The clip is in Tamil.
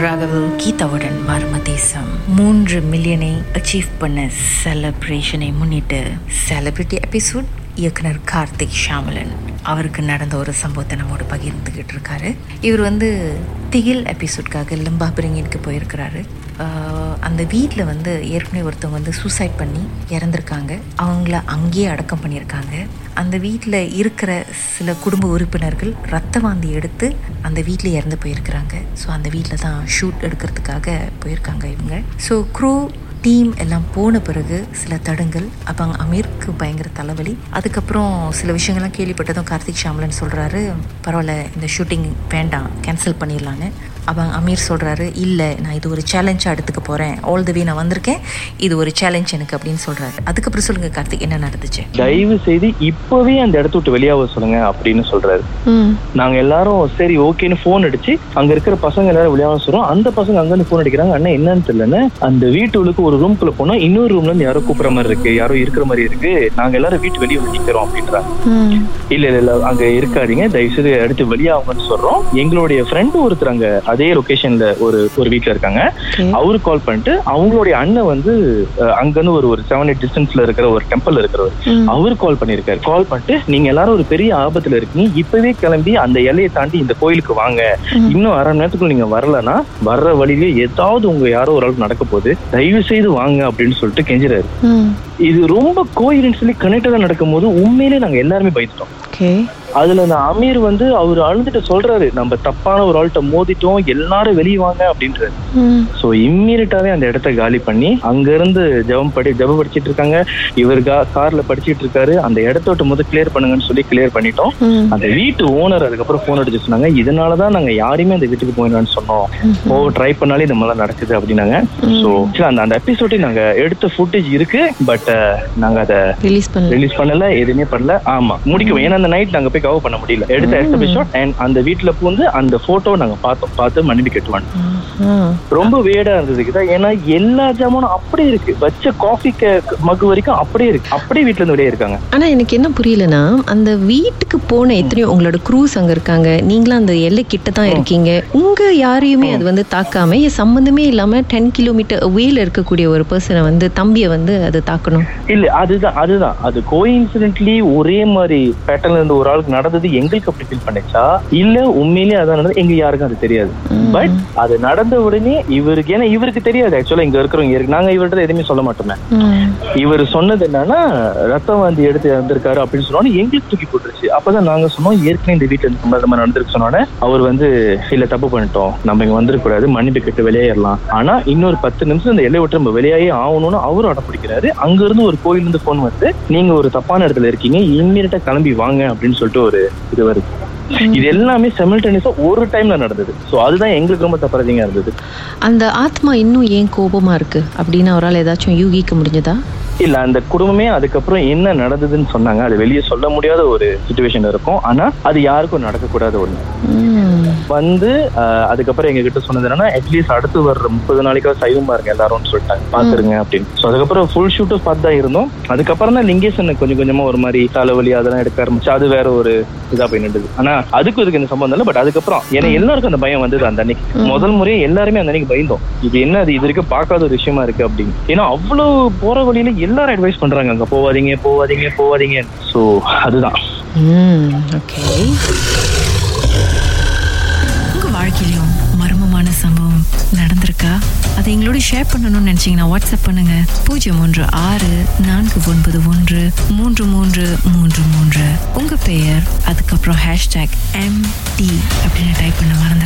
ராகவல் கீதாவுடன் மர்ம தேசம். மூன்று மில்லியனை அச்சீவ் பண்ண செலப்ரேஷனை முன்னிட்டு செலிபிரிட்டி எபிசோட் இயக்குனர் கார்த்திக் ஷாமலன் அவருக்கு நடந்த ஒரு சம்பவத்தை நம்மோடு பகிர்ந்துக்கிட்டு இருக்காரு. இவர் வந்து திகில் எபிசோட்காக லிம்பாபிரிங்கிற்கு போயிருக்கிறாரு. அந்த வீட்டில் வந்து ஏற்கனவே ஒருத்தவங்க வந்து சூசைட் பண்ணி இறந்துருக்காங்க. அவங்கள அங்கேயே அடக்கம் பண்ணியிருக்காங்க. அந்த வீட்டில் இருக்கிற சில குடும்ப உறுப்பினர்கள் ரத்த வாந்தி எடுத்து அந்த வீட்டில் இறந்து போயிருக்கிறாங்க. ஸோ அந்த வீட்டில் தான் ஷூட் எடுக்கிறதுக்காக போயிருக்காங்க இவங்க. ஸோ க்ரூ டீம் எல்லாம் போன பிறகு சில தடங்கள் அப்போ அங்கே அமீருக்கு பயங்கர தலைவலி. அதுக்கப்புறம் சில விஷயங்கள்லாம் கேள்விப்பட்டதும் கார்த்திக் ஷாம்லன் சொல்கிறாரு பரவாயில்ல இந்த ஷூட்டிங் வேண்டாம் கேன்சல் பண்ணிடலான்னு. அப்போ அமீர் சொல்கிறாரு இல்லை நான் இது ஒரு சேலஞ்சாக எடுத்துக்க போகிறேன் ஆல் த வே நான் வந்திருக்கேன். இது ஒரு சேலஞ்ச் எனக்கு அப்படின்னு சொல்கிறாரு அதுக்கப்புறம் சொல்லுங்கள் கார்த்திக் என்ன நடந்துச்சு? தயவு செய்து இப்பவே அந்த இடத்த விட்டு வெளியாக சொல்லுங்க அப்படின்னு சொல்றாரு. நாங்க எல்லாரும் சரி ஓகேன்னு போன் அடிச்சு அங்க இருக்கிற பசங்க எல்லாரும் வெளியாக சொல்றோம். அந்த பசங்க அங்க இருந்து போன் அடிக்கிறாங்க அண்ணா என்னன்னு தெரியலன்னு. அந்த வீட்டுக்கு ஒரு ரூம்குள்ள போனா இன்னொரு ரூம்ல இருந்து யாரோ கூப்பிடுற மாதிரி இருக்கு யாரோ இருக்கிற மாதிரி இருக்கு. நாங்க எல்லாரும் வீட்டு வெளியே நிக்கிறோம் அப்படின்றாங்க. இல்ல இல்ல இல்ல அங்க இருக்காதீங்க. தயவு செய்து எடுத்து வெளியாகுங்கன்னு சொல்றோம். எங்களுடைய ஃப்ரெண்டு ஒருத்தர் அங்க அதே லொகேஷன்ல ஒரு ஒரு வீட்ல இருக்காங்க. அவரு கால் பண்ணிட்டு அவங்களுடைய அண்ணன் வந்து அங்கிருந்து ஒரு ஒரு செவன் எயிட் டிஸ்டன்ஸ்ல இருக்கிற ஒரு டெம்பிள் இருக்கிறவர். அவரு கால் பண்ணிருக்காரு கால் பண்ணிட்டு நீங்க எல்லாரும் ஒரு பெரிய ஆபத்துல இருக்கீங்க. இப்பவே கிளம்பி அந்த எல்லையை தாண்டி இந்த கோயிலுக்கு வாங்க. இன்னும் அரை மணி நேரத்துக்குள்ள நீங்க வரலன்னா வர்ற வழியிலே ஏதாவது உங்க யாரோ ஒரு ஆள் நடக்க போகுது. தயவு செய்து வாங்க அப்படின்னு சொல்லிட்டு கெஞ்சுறாரு. இது ரொம்ப கோயின்சிடன்ட்லி கனெக்டடா நடக்கும் போது உண்மையிலே நாங்க எல்லாருமே பயந்துட்டோம். அதுல அந்த அமீர் வந்து அவர் அழுதுட்டு சொல்றாரு நம்ம தப்பான ஒரு ஆள்கிட்ட மோதிட்டோம் எல்லாரும் வெளியே வாங்க அப்படின்றாரு. சோ இம்மீடியட்டாவே அந்த இடத்த காலி பண்ணி அங்க இருந்து ஜெபம் படி ஜெபம் படிச்சிட்டு இருக்காங்க. இவர் கார்ல படிச்சிட்டு இருக்காரு. அந்த இடத்த விட்டு முதல் கிளியர் பண்ணுங்கன்னு சொல்லி கிளியர் பண்ணிட்டோம். அந்த வீட்டு ஓனர் அதுக்கப்புறம் போன் அடிச்சு சொன்னாங்க. இதனாலதான் நாங்க யாரையுமே அந்த வீட்டுக்கு போயிடலாம்னு சொன்னோம். ஓ ட்ரை பண்ணாலே இந்த மாதிரிலாம் நடக்குது அப்படின்னாங்க. சோ அந்த அந்த எபிசோடே நாங்க எடுத்த ஃபுட்டேஜ் இருக்கு. பட் நாங்க அதை ரிலீஸ் பண்ணல. எதுவுமே பண்ணல. ஆமா முடிக்கும் ஏன்னா அந்த நைட் நாங்க போய் கவர் பண்ண முடியல. எடுத்த எபிசோட் அண்ட் அந்த வீட்டுல பூந்து அந்த போட்டோ நாங்க பார்த்தோம். பார்த்து மன்னிப்பு கட்டுவான் ரொம்ப வேடா இருந்தது ஏன்னா எல்லா ஜாமானும் அப்படியே இருக்கு. வச்ச காஃபி மகு வரைக்கும் அப்படியே இருக்கு. அப்படியே வீட்டுல இருந்து வெளியே இருக்காங்க. ஆனா எனக்கு என்ன புரியலனா அந்த வீட்டுக்கு போன எத்தனையோ உங்களோட க்ரூஸ் அங்க இருக்காங்க. நீங்களும் அந்த எல்லை கிட்ட தான் இருக்கீங்க. உங்க யாரையுமே அது வந்து தாக்காம சம்பந்தமே இல்லாம டென் கிலோமீட்டர் வேல இருக்கக்கூடிய ஒரு பர்சனை வந்து தம்பியை வந்து அது தாக்கணும். இல்ல அதுதான் அதுதான். அது கோயின்சிடென்ட்லி ஒரே மாதிரி பேட்டர்ன்ல இருந்து ஒரு ஆளுக்கு நடந்தது எங்களுக்கு அப்படி ஃபீல் பண்ணுச்சா? இல்ல உண்மையிலேயே அதான் நடந்தது. எங்க யாருக்கும் அது தெரியாது. பட் அது நடந்த உடனே இவருக்கு ஏன்னா இவருக்கு தெரியாது ஆக்சுவலா இங்க இருக்கிறவங்க இருக்கு நாங்க இவர்கிட்ட எதுவுமே சொல்ல மாட்டோமே. இவர் சொன்னது என்னன்னா ரத்தம் வாந்தி எடுத்து இறந்திருக்காரு அப்படின்னு சொன்னோன்னே எங்களுக்கு தூக்கி போட்டுருச்சு. அப்பதான் நாங்க சொன்னோம் ஏற்கனவே இந்த வீட்டுல இந்த மாதிரி நடந்திருக்கு சொன்னோன்னே அவர் வந்து இல்ல தப்பு பண்ணிட்டோம். நம்ம இங்க வந்துடக்கூடாது மன்னிப்பு கட்டு வெளியேறலாம். ஆனா இன்னொரு பத்து நிமிஷம் இந்த எல்லை விட்டு நம்ம வெளியாகி ஆகணும்னு அவரும் அடம் பிடிக்கிறாரு அங்க இருந்து ஒரு கோயில இருந்து போன் வந்து நீங்க ஒரு தப்பான இடத்துல இருக்கீங்க இம்மீடியட்டா கிளம்பி வாங்க அப்படின்னு சொல்லிட்டு ஒரு இது வருது. இது எல்லாமே செமில்டேனியஸா ஒரு டைம்ல நடந்தது. சோ அதுதான் எங்களுக்கு ரொம்ப தப்பறதிங்க இருந்தது. அந்த ஆத்மா இன்னும் ஏன் கோபமா இருக்கு? அப்படின்னு அவரால் ஏதாச்சும் யூகிக்க முடிஞ்சதா? இல்ல அந்த குடும்பமே அதுக்கப்புறம் என்ன நடந்ததுன்னு சொன்னாங்க. அது வெளியே சொல்ல முடியாத ஒரு சுச்சுவேஷன் இருக்கும். ஆனா அது யாருக்கும் நடக்கக்கூடாத ஒண்ணு. வந்து அதுக்கப்புறம் எங்க கிட்ட சொன்னது என்னன்னா அட்லீஸ்ட் அடுத்து வர்ற முப்பது நாளைக்காவது சைவம் பாருங்க எல்லாரும்னு சொல்லிட்டாங்க. பாத்துருங்க அப்படின்னு. ஸோ அதுக்கப்புறம் ஃபுல் ஷூட்டும் பார்த்து தான் இருந்தோம். அதுக்கப்புறம் தான் லிங்கேசன் கொஞ்சம் கொஞ்சமா ஒரு மாதிரி தலைவலி அதெல்லாம் எடுக்க ஆரம்பிச்சு அது வேற ஒரு இதா போய் நின்றுது ஆனா அதுக்கும் இதுக்கு இந்த சம்பந்தம் இல்லை பட் அதுக்கப்புறம் ஏன்னா எல்லாருக்கும் அந்த பயம் வந்தது அந்த அன்னைக்கு. முதல் முறையே எல்லாருமே அந்த அன்னைக்கு பயந்தோம். இது என்ன அது இது வரைக்கும் பார்க்காத ஒரு விஷயமா இருக்கு அப்படின்னு. ஏன்னா அவ்வளவு போற வழியில எல்லாரும் அட்வைஸ் பண்றாங்க. அங்க போவாதீங்க போவாதீங்க போவாதீங்க சோ அதுதான். ஓகே வாழ்க்கையிலும் மர்மமான சம்பவம் நடந்திருக்கா? அதை எங்களோட ஷேர் பண்ணணும்னு நினைச்சீங்கன்னா வாட்ஸ்அப் பண்ணுங்க. பூஜ்ஜியம் ஒன்று ஆறு நான்கு ஒன்பது ஒன்று மூன்று மூன்று மூன்று மூன்று. உங்க பெயர் அதுக்கப்புறம் ஹேஷ்டாக் எம் டி அப்படின்னு டைப் பண்ண மறந்து